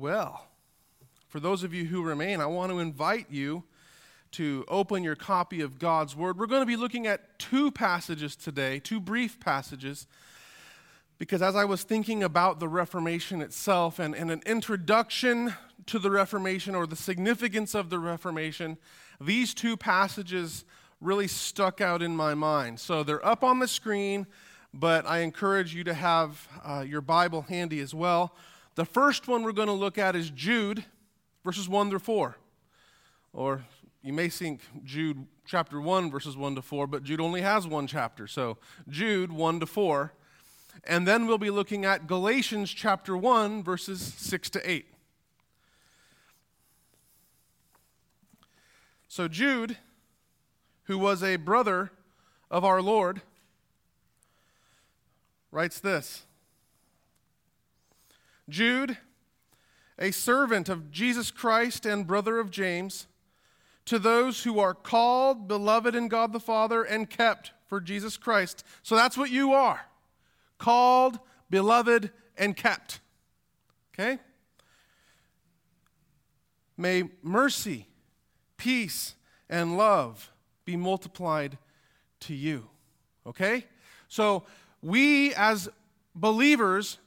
Well, for those of you who remain, I want to invite you to open your copy of God's Word. We're going to be looking at two passages today, two brief passages, because as I was thinking about the Reformation itself and, and an introduction to the Reformation or the significance of the Reformation, these two passages really stuck out in my mind. So they're up on the screen, but I encourage you to have uh, your Bible handy as well. The first one we're going to look at is Jude, verses 1 through 4. Or you may think Jude chapter 1, verses 1 to 4, but Jude only has one chapter. So Jude 1 to 4. And then we'll be looking at Galatians chapter 1, verses 6 to 8. So Jude, who was a brother of our Lord, writes this Jude, a servant of Jesus Christ and brother of James, to those who are called, beloved in God the Father, and kept for Jesus Christ. So that's what you are called, beloved, and kept. Okay? May mercy, peace, and love be multiplied to you. Okay? So we as believers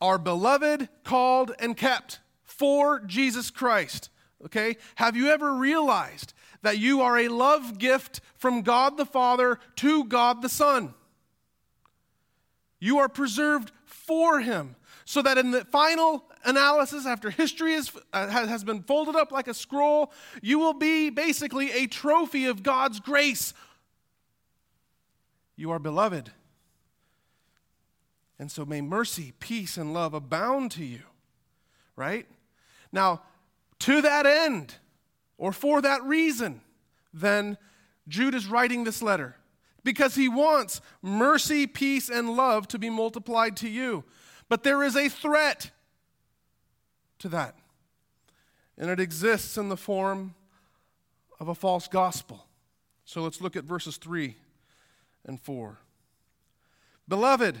are beloved, called, and kept for Jesus Christ. Okay? Have you ever realized that you are a love gift from God the Father to God the Son? You are preserved for Him so that in the final analysis, after history is, uh, has been folded up like a scroll, you will be basically a trophy of God's grace. You are beloved. And so may mercy, peace, and love abound to you, right? Now, to that end, or for that reason, then Jude is writing this letter because he wants mercy, peace, and love to be multiplied to you. But there is a threat to that, and it exists in the form of a false gospel. So let's look at verses 3 and 4. Beloved,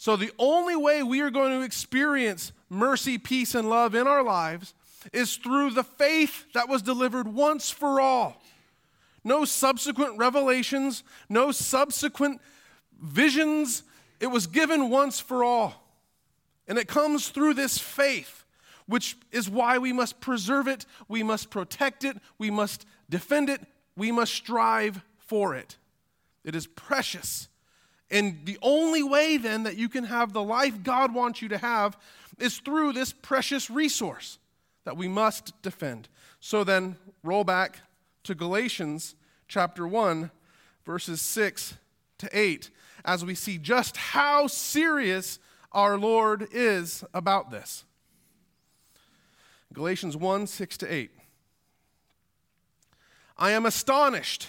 So, the only way we are going to experience mercy, peace, and love in our lives is through the faith that was delivered once for all. No subsequent revelations, no subsequent visions. It was given once for all. And it comes through this faith, which is why we must preserve it, we must protect it, we must defend it, we must strive for it. It is precious. And the only way then that you can have the life God wants you to have is through this precious resource that we must defend. So then, roll back to Galatians chapter 1, verses 6 to 8, as we see just how serious our Lord is about this. Galatians 1 6 to 8. I am astonished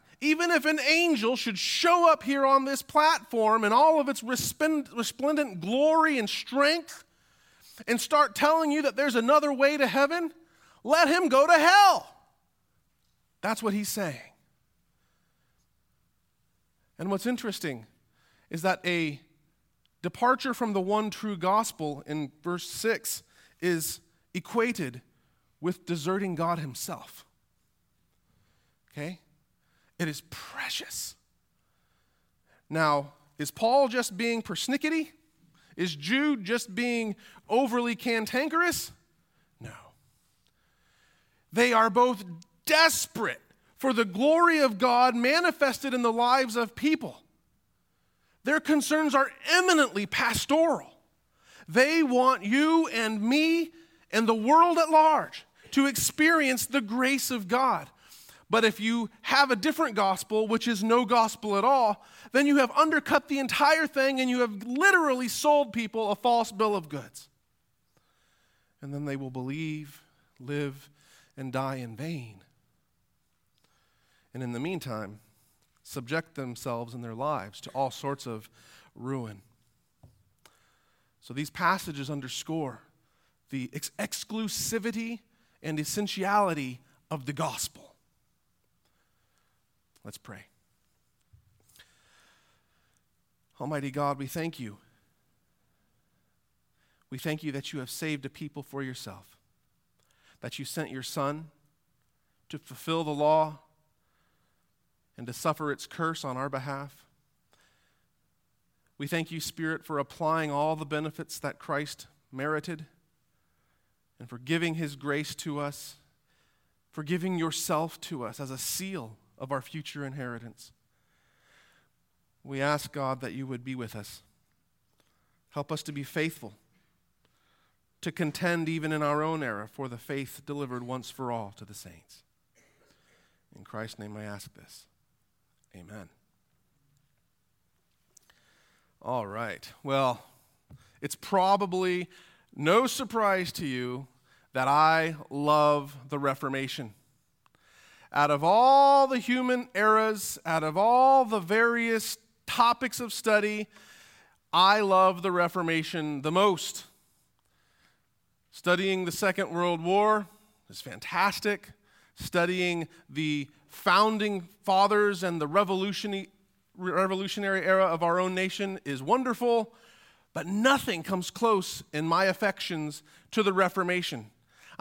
even if an angel should show up here on this platform in all of its resplendent glory and strength and start telling you that there's another way to heaven, let him go to hell. That's what he's saying. And what's interesting is that a departure from the one true gospel in verse 6 is equated with deserting God himself. Okay? It is precious. Now, is Paul just being persnickety? Is Jude just being overly cantankerous? No. They are both desperate for the glory of God manifested in the lives of people. Their concerns are eminently pastoral. They want you and me and the world at large to experience the grace of God. But if you have a different gospel, which is no gospel at all, then you have undercut the entire thing and you have literally sold people a false bill of goods. And then they will believe, live, and die in vain. And in the meantime, subject themselves and their lives to all sorts of ruin. So these passages underscore the ex- exclusivity and essentiality of the gospel. Let's pray. Almighty God, we thank you. We thank you that you have saved a people for yourself, that you sent your Son to fulfill the law and to suffer its curse on our behalf. We thank you, Spirit, for applying all the benefits that Christ merited and for giving his grace to us, for giving yourself to us as a seal of our future inheritance. We ask, God, that you would be with us. Help us to be faithful, to contend even in our own era for the faith delivered once for all to the saints. In Christ's name I ask this. Amen. All right. Well, it's probably no surprise to you that I love the Reformation. Out of all the human eras, out of all the various topics of study, I love the Reformation the most. Studying the Second World War is fantastic. Studying the founding fathers and the revolutionary, revolutionary era of our own nation is wonderful, but nothing comes close in my affections to the Reformation.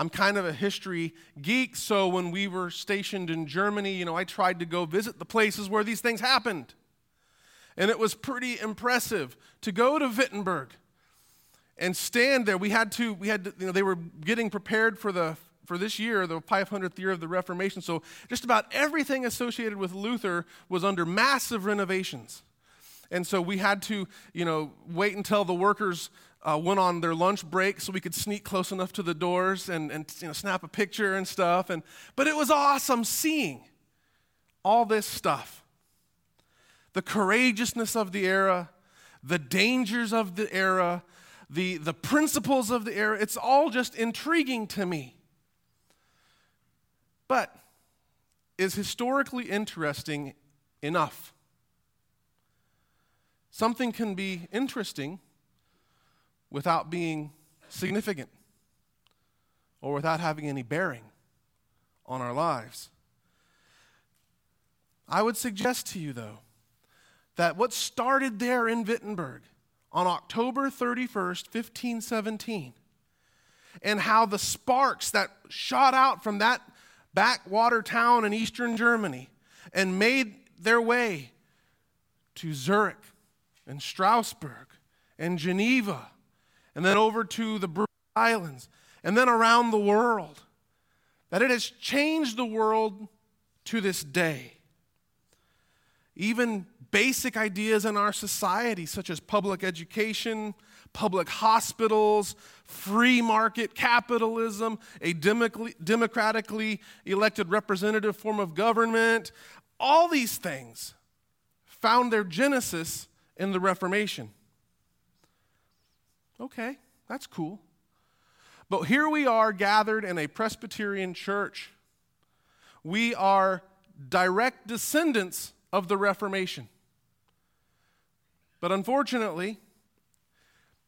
I'm kind of a history geek, so when we were stationed in Germany, you know, I tried to go visit the places where these things happened. And it was pretty impressive to go to Wittenberg and stand there. We had to, we had to, you know, they were getting prepared for the for this year, the 500th year of the Reformation. So just about everything associated with Luther was under massive renovations. And so we had to, you know, wait until the workers uh, went on their lunch break so we could sneak close enough to the doors and, and you know, snap a picture and stuff. And, but it was awesome seeing all this stuff the courageousness of the era, the dangers of the era, the, the principles of the era. It's all just intriguing to me. But is historically interesting enough? Something can be interesting without being significant or without having any bearing on our lives. I would suggest to you, though, that what started there in Wittenberg on October 31st, 1517, and how the sparks that shot out from that backwater town in eastern Germany and made their way to Zurich and Strasbourg and Geneva and then over to the British Islands and then around the world. That it has changed the world to this day. Even basic ideas in our society, such as public education, public hospitals, free market capitalism, a democratically elected representative form of government, all these things found their genesis in the Reformation. Okay, that's cool. But here we are gathered in a Presbyterian church. We are direct descendants of the Reformation. But unfortunately,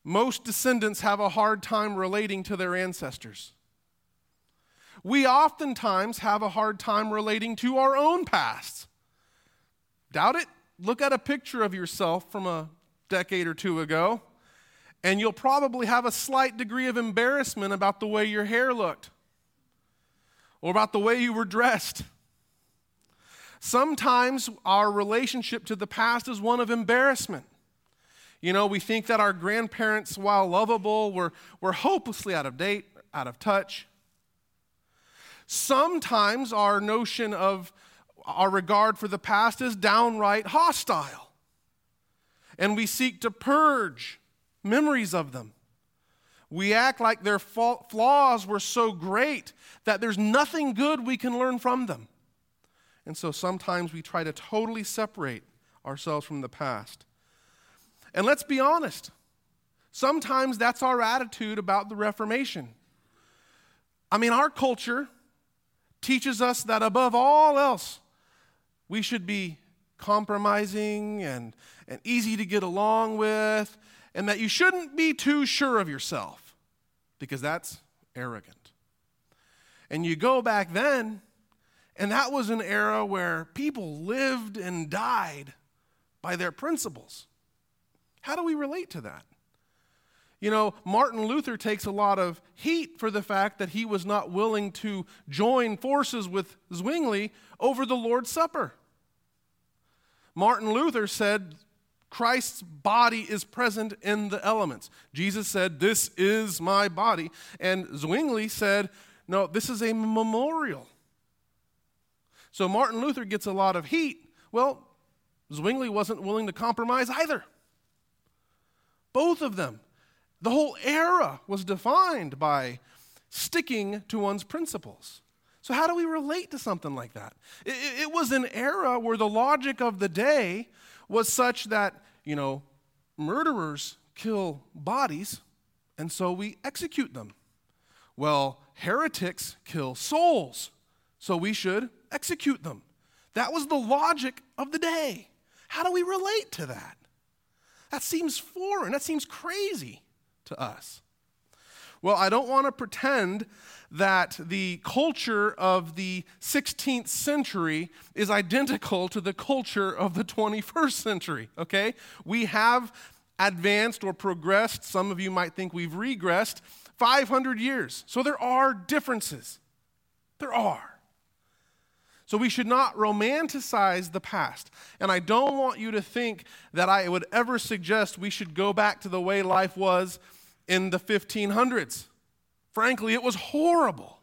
most descendants have a hard time relating to their ancestors. We oftentimes have a hard time relating to our own past. Doubt it? Look at a picture of yourself from a decade or two ago, and you'll probably have a slight degree of embarrassment about the way your hair looked or about the way you were dressed. Sometimes our relationship to the past is one of embarrassment. You know, we think that our grandparents, while lovable, were, were hopelessly out of date, out of touch. Sometimes our notion of our regard for the past is downright hostile. And we seek to purge memories of them. We act like their flaws were so great that there's nothing good we can learn from them. And so sometimes we try to totally separate ourselves from the past. And let's be honest, sometimes that's our attitude about the Reformation. I mean, our culture teaches us that above all else, we should be compromising and, and easy to get along with, and that you shouldn't be too sure of yourself because that's arrogant. And you go back then, and that was an era where people lived and died by their principles. How do we relate to that? You know, Martin Luther takes a lot of heat for the fact that he was not willing to join forces with Zwingli over the Lord's Supper. Martin Luther said, Christ's body is present in the elements. Jesus said, This is my body. And Zwingli said, No, this is a memorial. So Martin Luther gets a lot of heat. Well, Zwingli wasn't willing to compromise either. Both of them the whole era was defined by sticking to one's principles. So, how do we relate to something like that? It, it, was an era where the logic of the day was such that, you know, murderers kill bodies, and so we execute them. Well, heretics kill souls, so we should execute them. That was the logic of the day. How do we relate to that? That seems foreign. That seems crazy to us? Well, I don't want to pretend that the culture of the 16th century is identical to the culture of the 21st century, okay? We have advanced or progressed, some of you might think we've regressed, 500 years. So there are differences. There are. So we should not romanticize the past. And I don't want you to think that I would ever suggest we should go back to the way life was in the 1500s. Frankly, it was horrible.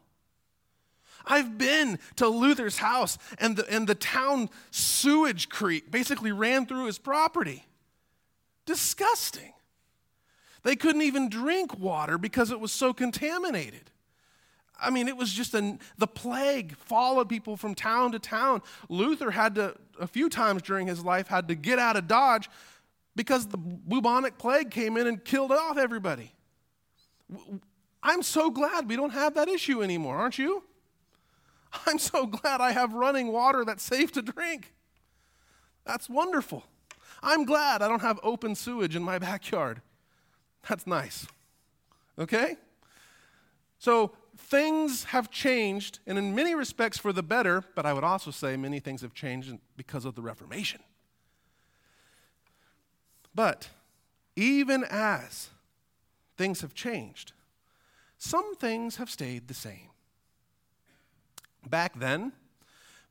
I've been to Luther's house, and the, and the town sewage creek basically ran through his property. Disgusting. They couldn't even drink water because it was so contaminated. I mean, it was just an, the plague followed people from town to town. Luther had to, a few times during his life, had to get out of Dodge because the bubonic plague came in and killed off everybody. I'm so glad we don't have that issue anymore, aren't you? I'm so glad I have running water that's safe to drink. That's wonderful. I'm glad I don't have open sewage in my backyard. That's nice. Okay? So things have changed, and in many respects for the better, but I would also say many things have changed because of the Reformation. But even as things have changed, some things have stayed the same. Back then,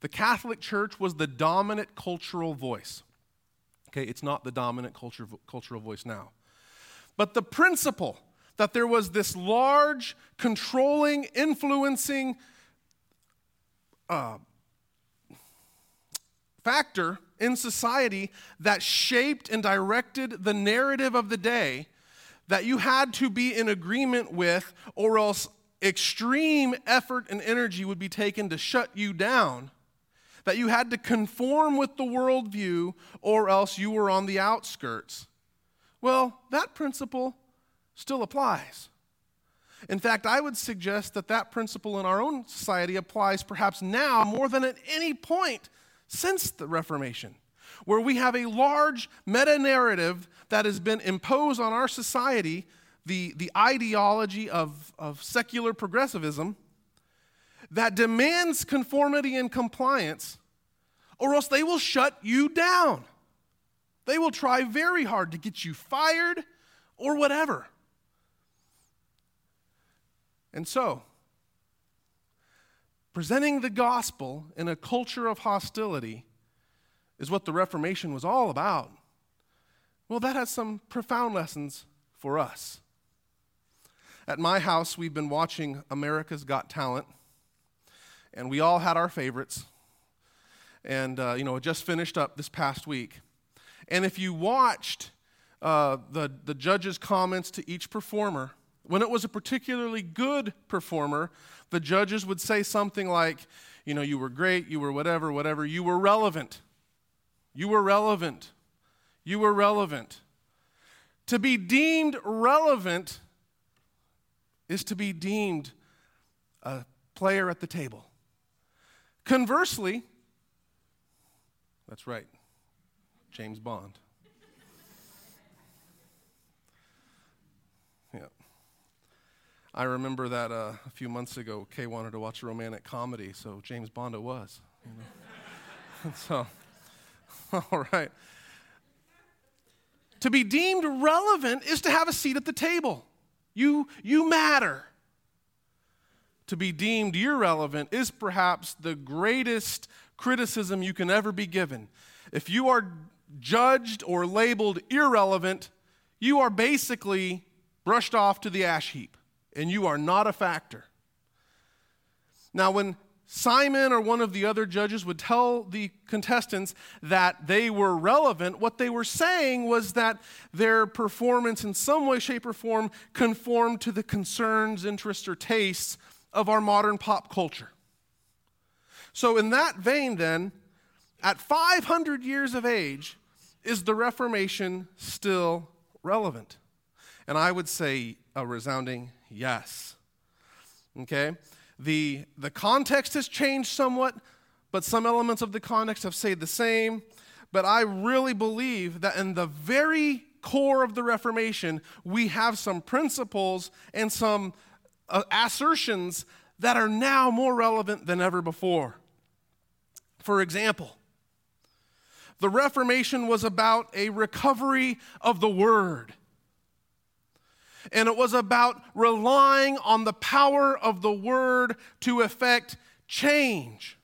the Catholic Church was the dominant cultural voice. Okay, it's not the dominant culture, cultural voice now. But the principle that there was this large, controlling, influencing uh, factor in society that shaped and directed the narrative of the day that you had to be in agreement with, or else extreme effort and energy would be taken to shut you down. That you had to conform with the worldview, or else you were on the outskirts. Well, that principle still applies. In fact, I would suggest that that principle in our own society applies perhaps now more than at any point since the Reformation, where we have a large meta narrative that has been imposed on our society, the, the ideology of, of secular progressivism, that demands conformity and compliance, or else they will shut you down. They will try very hard to get you fired or whatever. And so, presenting the gospel in a culture of hostility is what the Reformation was all about. Well, that has some profound lessons for us. At my house, we've been watching America's Got Talent. and we all had our favorites. And, uh, you know, it just finished up this past week. And if you watched uh, the, the judge's comments to each performer, when it was a particularly good performer, the judges would say something like, you know, you were great, you were whatever, whatever, you were relevant. You were relevant. You were relevant. To be deemed relevant is to be deemed a player at the table. Conversely, that's right, James Bond. I remember that uh, a few months ago, Kay wanted to watch a romantic comedy, so James Bond it was. You know? so, all right. To be deemed relevant is to have a seat at the table. You, you matter. To be deemed irrelevant is perhaps the greatest criticism you can ever be given. If you are judged or labeled irrelevant, you are basically brushed off to the ash heap and you are not a factor. Now, when Simon or one of the other judges would tell the contestants that they were relevant, what they were saying was that their performance in some way, shape, or form conformed to the concerns, interests, or tastes of our modern pop culture. So, in that vein, then, at 500 years of age, is the Reformation still relevant? And I would say a resounding yes. Okay? The, the context has changed somewhat, but some elements of the context have stayed the same. But I really believe that in the very core of the Reformation, we have some principles and some uh, assertions that are now more relevant than ever before. For example, the Reformation was about a recovery of the Word. And it was about relying on the power of the Word to effect change.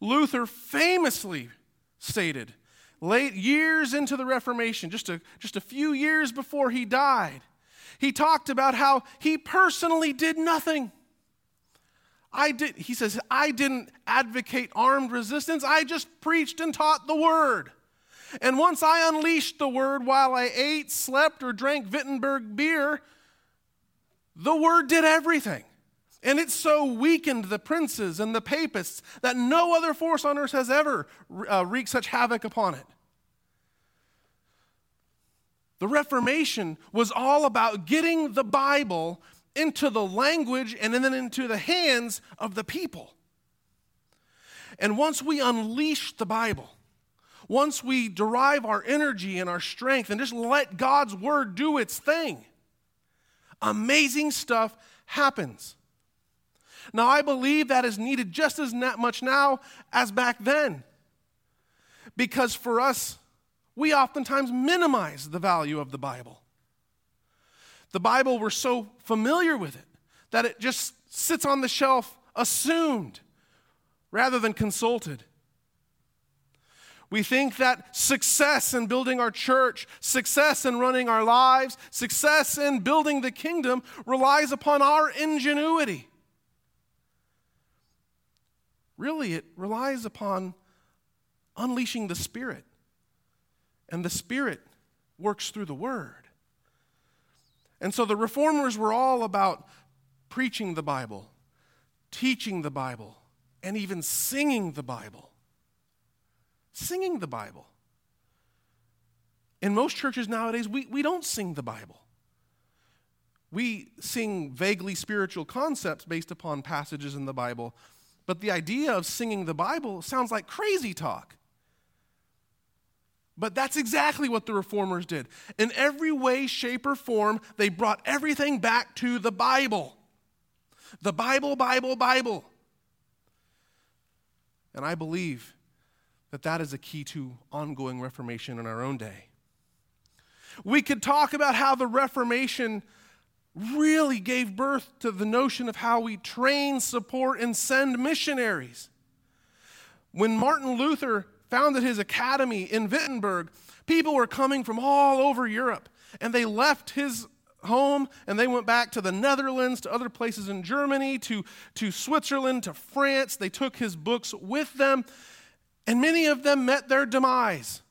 Luther famously stated, late years into the Reformation, just a, just a few years before he died, he talked about how he personally did nothing. I did, he says, I didn't advocate armed resistance, I just preached and taught the word. And once I unleashed the word while I ate, slept, or drank Wittenberg beer, the word did everything. And it so weakened the princes and the papists that no other force on earth has ever uh, wreaked such havoc upon it. The Reformation was all about getting the Bible into the language and then into the hands of the people. And once we unleash the Bible, once we derive our energy and our strength and just let God's word do its thing, amazing stuff happens. Now, I believe that is needed just as much now as back then. Because for us, we oftentimes minimize the value of the Bible. The Bible, we're so familiar with it that it just sits on the shelf assumed rather than consulted. We think that success in building our church, success in running our lives, success in building the kingdom relies upon our ingenuity. Really, it relies upon unleashing the Spirit and the Spirit works through the Word. And so the reformers were all about preaching the Bible, teaching the Bible, and even singing the Bible. Singing the Bible. In most churches nowadays, we, we don't sing the Bible. We sing vaguely spiritual concepts based upon passages in the Bible, but the idea of singing the Bible sounds like crazy talk. But that's exactly what the reformers did. In every way, shape, or form, they brought everything back to the Bible. The Bible, Bible, Bible. And I believe that that is a key to ongoing Reformation in our own day. We could talk about how the Reformation really gave birth to the notion of how we train, support, and send missionaries. When Martin Luther founded his academy in Wittenberg, people were coming from all over Europe, and they left his home and they went back to the Netherlands, to other places in Germany, to, to Switzerland, to France. They took his books with them, and many of them met their demise.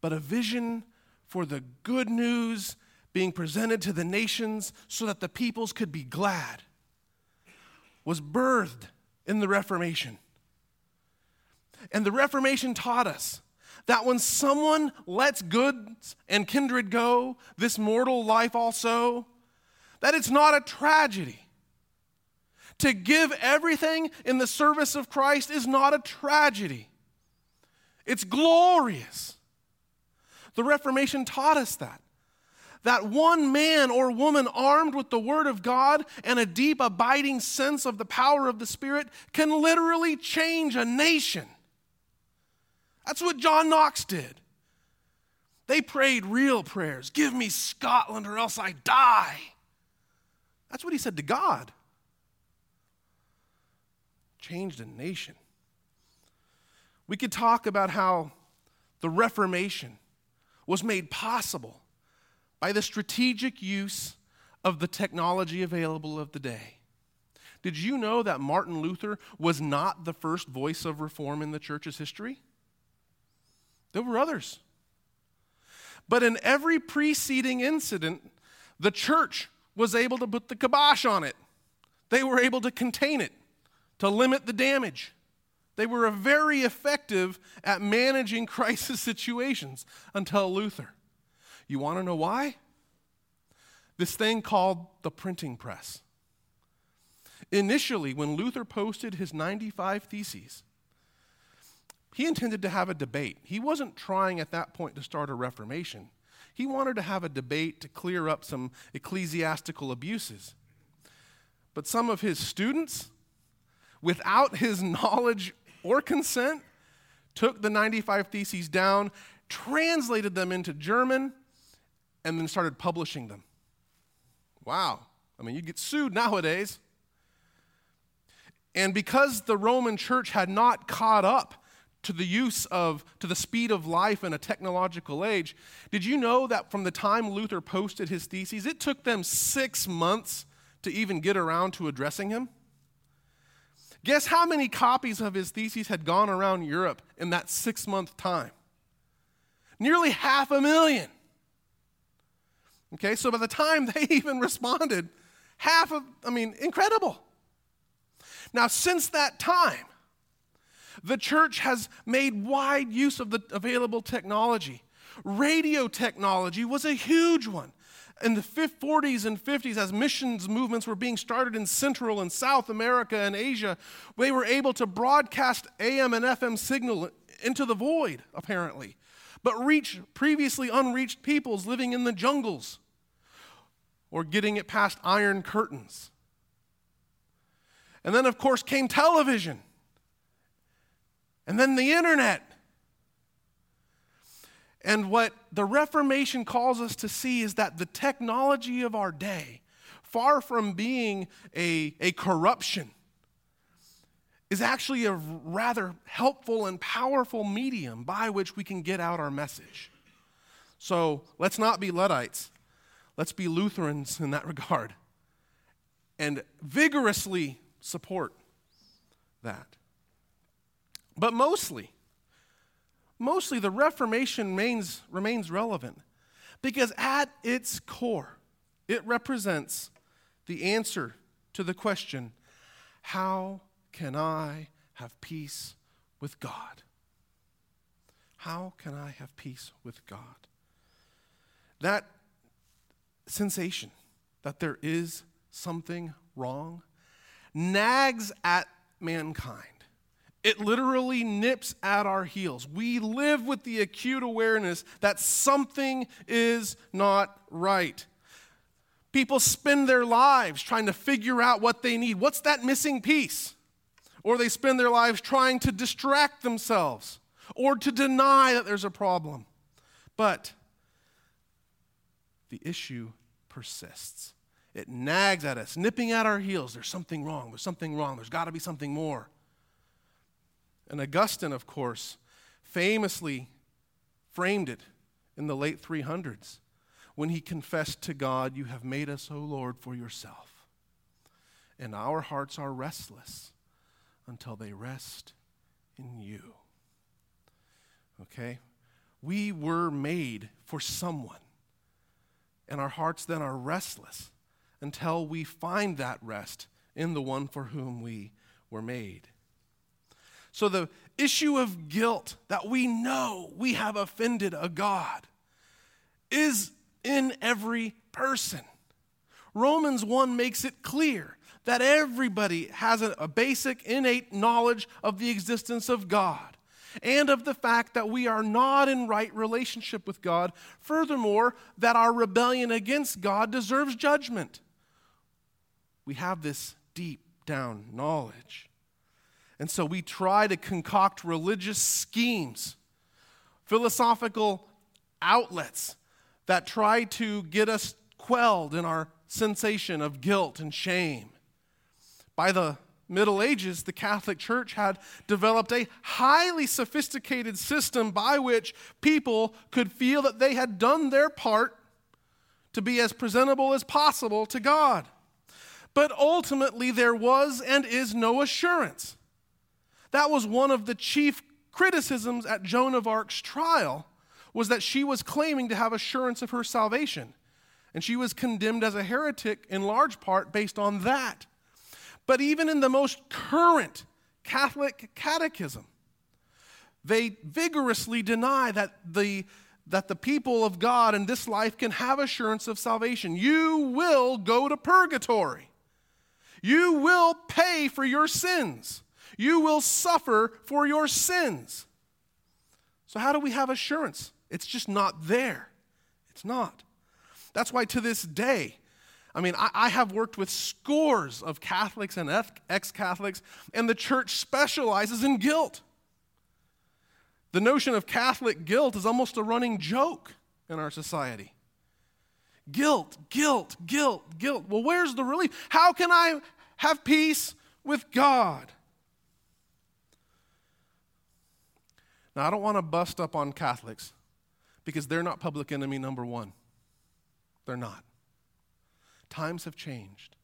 But a vision for the good news being presented to the nations so that the peoples could be glad was birthed in the Reformation. And the Reformation taught us that when someone lets goods and kindred go, this mortal life also, that it's not a tragedy. To give everything in the service of Christ is not a tragedy, it's glorious. The Reformation taught us that. That one man or woman armed with the Word of God and a deep, abiding sense of the power of the Spirit can literally change a nation. That's what John Knox did. They prayed real prayers Give me Scotland or else I die. That's what he said to God. Changed a nation. We could talk about how the Reformation was made possible by the strategic use of the technology available of the day. Did you know that Martin Luther was not the first voice of reform in the church's history? There were others. But in every preceding incident, the church was able to put the kibosh on it. They were able to contain it, to limit the damage. They were very effective at managing crisis situations until Luther. You want to know why? This thing called the printing press. Initially, when Luther posted his 95 Theses, he intended to have a debate. He wasn't trying at that point to start a reformation. He wanted to have a debate to clear up some ecclesiastical abuses. But some of his students, without his knowledge or consent, took the 95 Theses down, translated them into German, and then started publishing them. Wow. I mean, you get sued nowadays. And because the Roman church had not caught up to the use of, to the speed of life in a technological age. Did you know that from the time Luther posted his theses, it took them six months to even get around to addressing him? Guess how many copies of his theses had gone around Europe in that six month time? Nearly half a million. Okay, so by the time they even responded, half of, I mean, incredible. Now, since that time, the church has made wide use of the available technology. Radio technology was a huge one. In the 40s and 50s, as missions movements were being started in Central and South America and Asia, they were able to broadcast AM and FM signal into the void, apparently, but reach previously unreached peoples living in the jungles or getting it past iron curtains. And then, of course, came television and then the internet. And what the Reformation calls us to see is that the technology of our day, far from being a, a corruption, is actually a rather helpful and powerful medium by which we can get out our message. So let's not be Luddites. Let's be Lutherans in that regard and vigorously support that. But mostly, mostly the Reformation remains, remains relevant because at its core, it represents the answer to the question how can I have peace with God? How can I have peace with God? That sensation that there is something wrong nags at mankind it literally nips at our heels. We live with the acute awareness that something is not right. People spend their lives trying to figure out what they need. What's that missing piece? Or they spend their lives trying to distract themselves or to deny that there's a problem. But the issue persists. It nags at us, nipping at our heels. There's something wrong. There's something wrong. There's got to be something more. And Augustine, of course, famously framed it in the late 300s when he confessed to God, You have made us, O Lord, for yourself. And our hearts are restless until they rest in you. Okay? We were made for someone. And our hearts then are restless until we find that rest in the one for whom we were made. So, the issue of guilt that we know we have offended a God is in every person. Romans 1 makes it clear that everybody has a, basic innate knowledge of the existence of God and of the fact that we are not in right relationship with God. Furthermore, that our rebellion against God deserves judgment. We have this deep down knowledge. And so we try to concoct religious schemes, philosophical outlets that try to get us quelled in our sensation of guilt and shame. By the Middle Ages, the Catholic Church had developed a highly sophisticated system by which people could feel that they had done their part to be as presentable as possible to God. But ultimately, there was and is no assurance. That was one of the chief criticisms at Joan of Arc's trial was that she was claiming to have assurance of her salvation. And she was condemned as a heretic in large part based on that. But even in the most current Catholic catechism, they vigorously deny that the, that the people of God in this life can have assurance of salvation. You will go to purgatory. You will pay for your sins. You will suffer for your sins. So, how do we have assurance? It's just not there. It's not. That's why to this day, I mean, I, I have worked with scores of Catholics and ex Catholics, and the church specializes in guilt. The notion of Catholic guilt is almost a running joke in our society. Guilt, guilt, guilt, guilt. Well, where's the relief? How can I have peace with God? Now, I don't want to bust up on Catholics because they're not public enemy number one. They're not. Times have changed.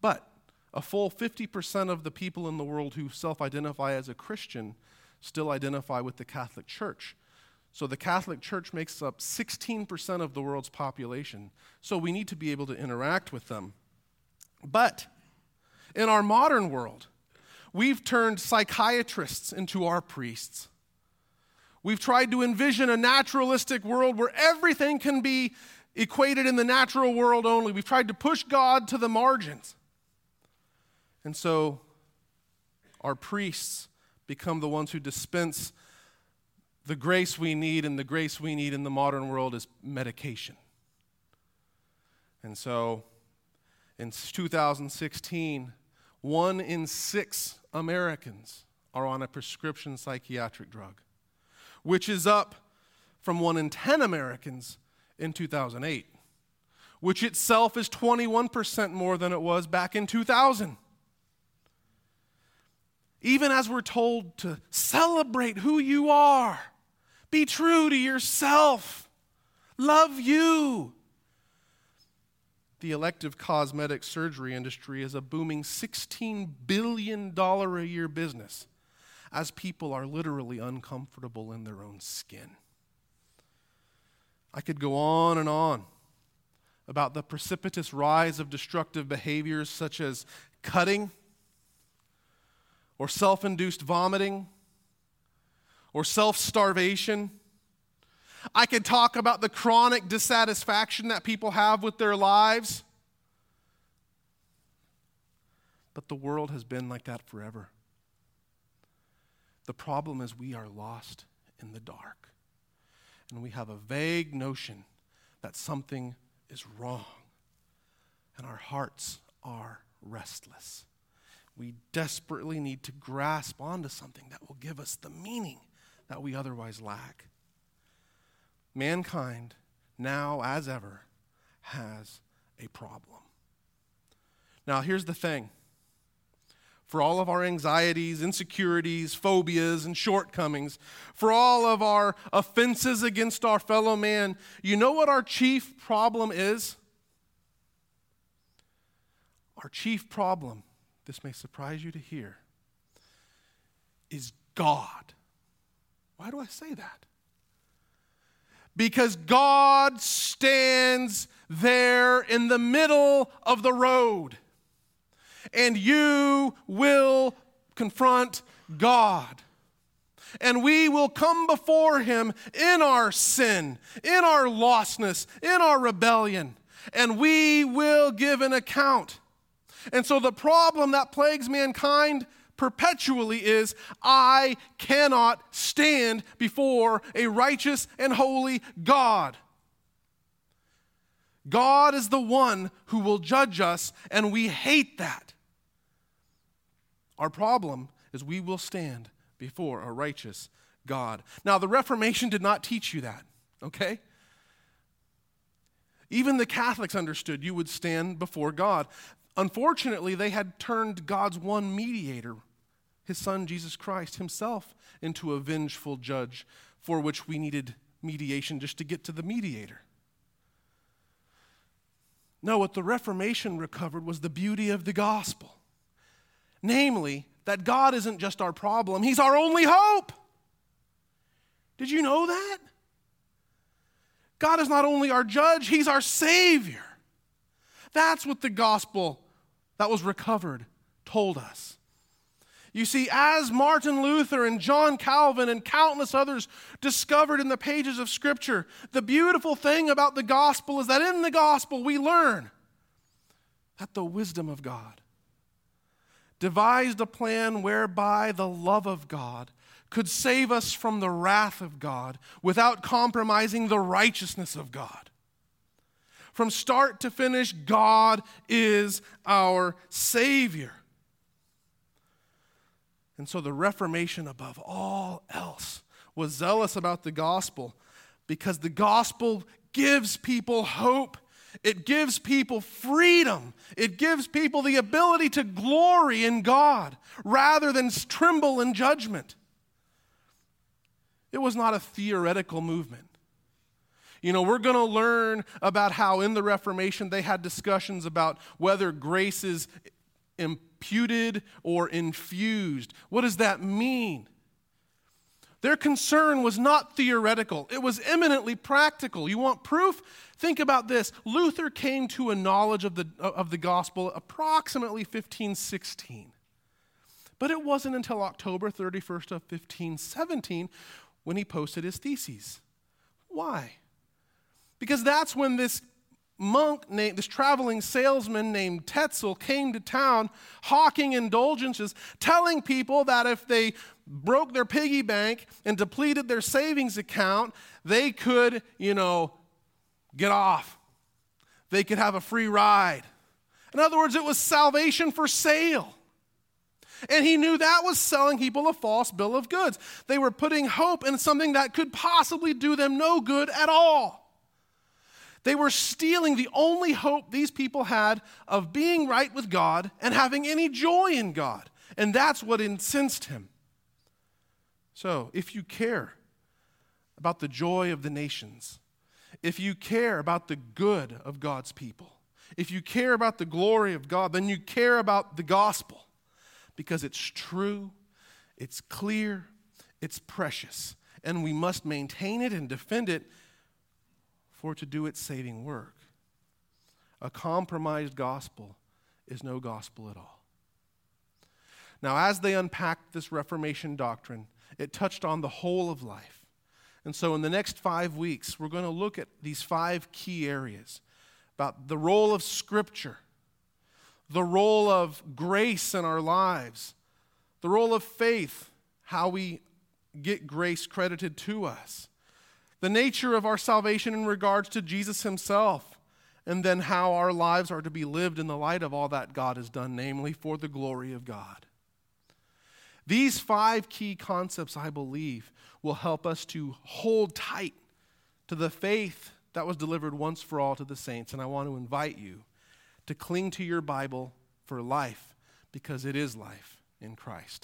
But a full 50% of the people in the world who self identify as a Christian still identify with the Catholic Church. So the Catholic Church makes up 16% of the world's population. So we need to be able to interact with them. But in our modern world, we've turned psychiatrists into our priests. We've tried to envision a naturalistic world where everything can be equated in the natural world only. We've tried to push God to the margins. And so our priests become the ones who dispense the grace we need, and the grace we need in the modern world is medication. And so in 2016, one in six Americans are on a prescription psychiatric drug which is up from 1 in 10 Americans in 2008, which itself is 21% more than it was back in 2000. Even as we're told to celebrate who you are, be true to yourself, love you. The elective cosmetic surgery industry is a booming $16 billion a year business as people are literally uncomfortable in their own skin. I could go on and on about the precipitous rise of destructive behaviors such as cutting or self induced vomiting or self starvation. I could talk about the chronic dissatisfaction that people have with their lives. But the world has been like that forever. The problem is we are lost in the dark. And we have a vague notion that something is wrong. And our hearts are restless. We desperately need to grasp onto something that will give us the meaning that we otherwise lack. Mankind, now as ever, has a problem. Now, here's the thing for all of our anxieties, insecurities, phobias, and shortcomings, for all of our offenses against our fellow man, you know what our chief problem is? Our chief problem, this may surprise you to hear, is God. Why do I say that? Because God stands there in the middle of the road and you will confront God. And we will come before Him in our sin, in our lostness, in our rebellion, and we will give an account. And so the problem that plagues mankind perpetually is I cannot stand before a righteous and holy God. God is the one who will judge us, and we hate that. Our problem is we will stand before a righteous God. Now, the Reformation did not teach you that, okay? Even the Catholics understood you would stand before God. Unfortunately, they had turned God's one mediator, his son Jesus Christ himself, into a vengeful judge for which we needed mediation just to get to the mediator. No, what the Reformation recovered was the beauty of the gospel. Namely, that God isn't just our problem, He's our only hope. Did you know that? God is not only our judge, He's our Savior. That's what the gospel that was recovered told us. You see, as Martin Luther and John Calvin and countless others discovered in the pages of Scripture, the beautiful thing about the gospel is that in the gospel we learn that the wisdom of God devised a plan whereby the love of God could save us from the wrath of God without compromising the righteousness of God. From start to finish, God is our Savior. And so the Reformation, above all else, was zealous about the gospel because the gospel gives people hope it gives people freedom. It gives people the ability to glory in God rather than tremble in judgment. It was not a theoretical movement. You know, we're going to learn about how in the Reformation they had discussions about whether grace is imputed or infused. What does that mean? Their concern was not theoretical, it was eminently practical. You want proof? Think about this. Luther came to a knowledge of the, of the gospel approximately 1516. But it wasn't until October 31st of 1517 when he posted his theses. Why? Because that's when this monk named this traveling salesman named Tetzel came to town hawking indulgences, telling people that if they broke their piggy bank and depleted their savings account, they could, you know, get off. They could have a free ride. In other words, it was salvation for sale. And he knew that was selling people a false bill of goods. They were putting hope in something that could possibly do them no good at all. They were stealing the only hope these people had of being right with God and having any joy in God. And that's what incensed him. So, if you care about the joy of the nations, if you care about the good of God's people, if you care about the glory of God, then you care about the gospel because it's true, it's clear, it's precious, and we must maintain it and defend it for to do its saving work. A compromised gospel is no gospel at all. Now, as they unpacked this Reformation doctrine, it touched on the whole of life. And so, in the next five weeks, we're going to look at these five key areas about the role of Scripture, the role of grace in our lives, the role of faith, how we get grace credited to us, the nature of our salvation in regards to Jesus Himself, and then how our lives are to be lived in the light of all that God has done, namely for the glory of God. These five key concepts, I believe, will help us to hold tight to the faith that was delivered once for all to the saints. And I want to invite you to cling to your Bible for life because it is life. in Christ.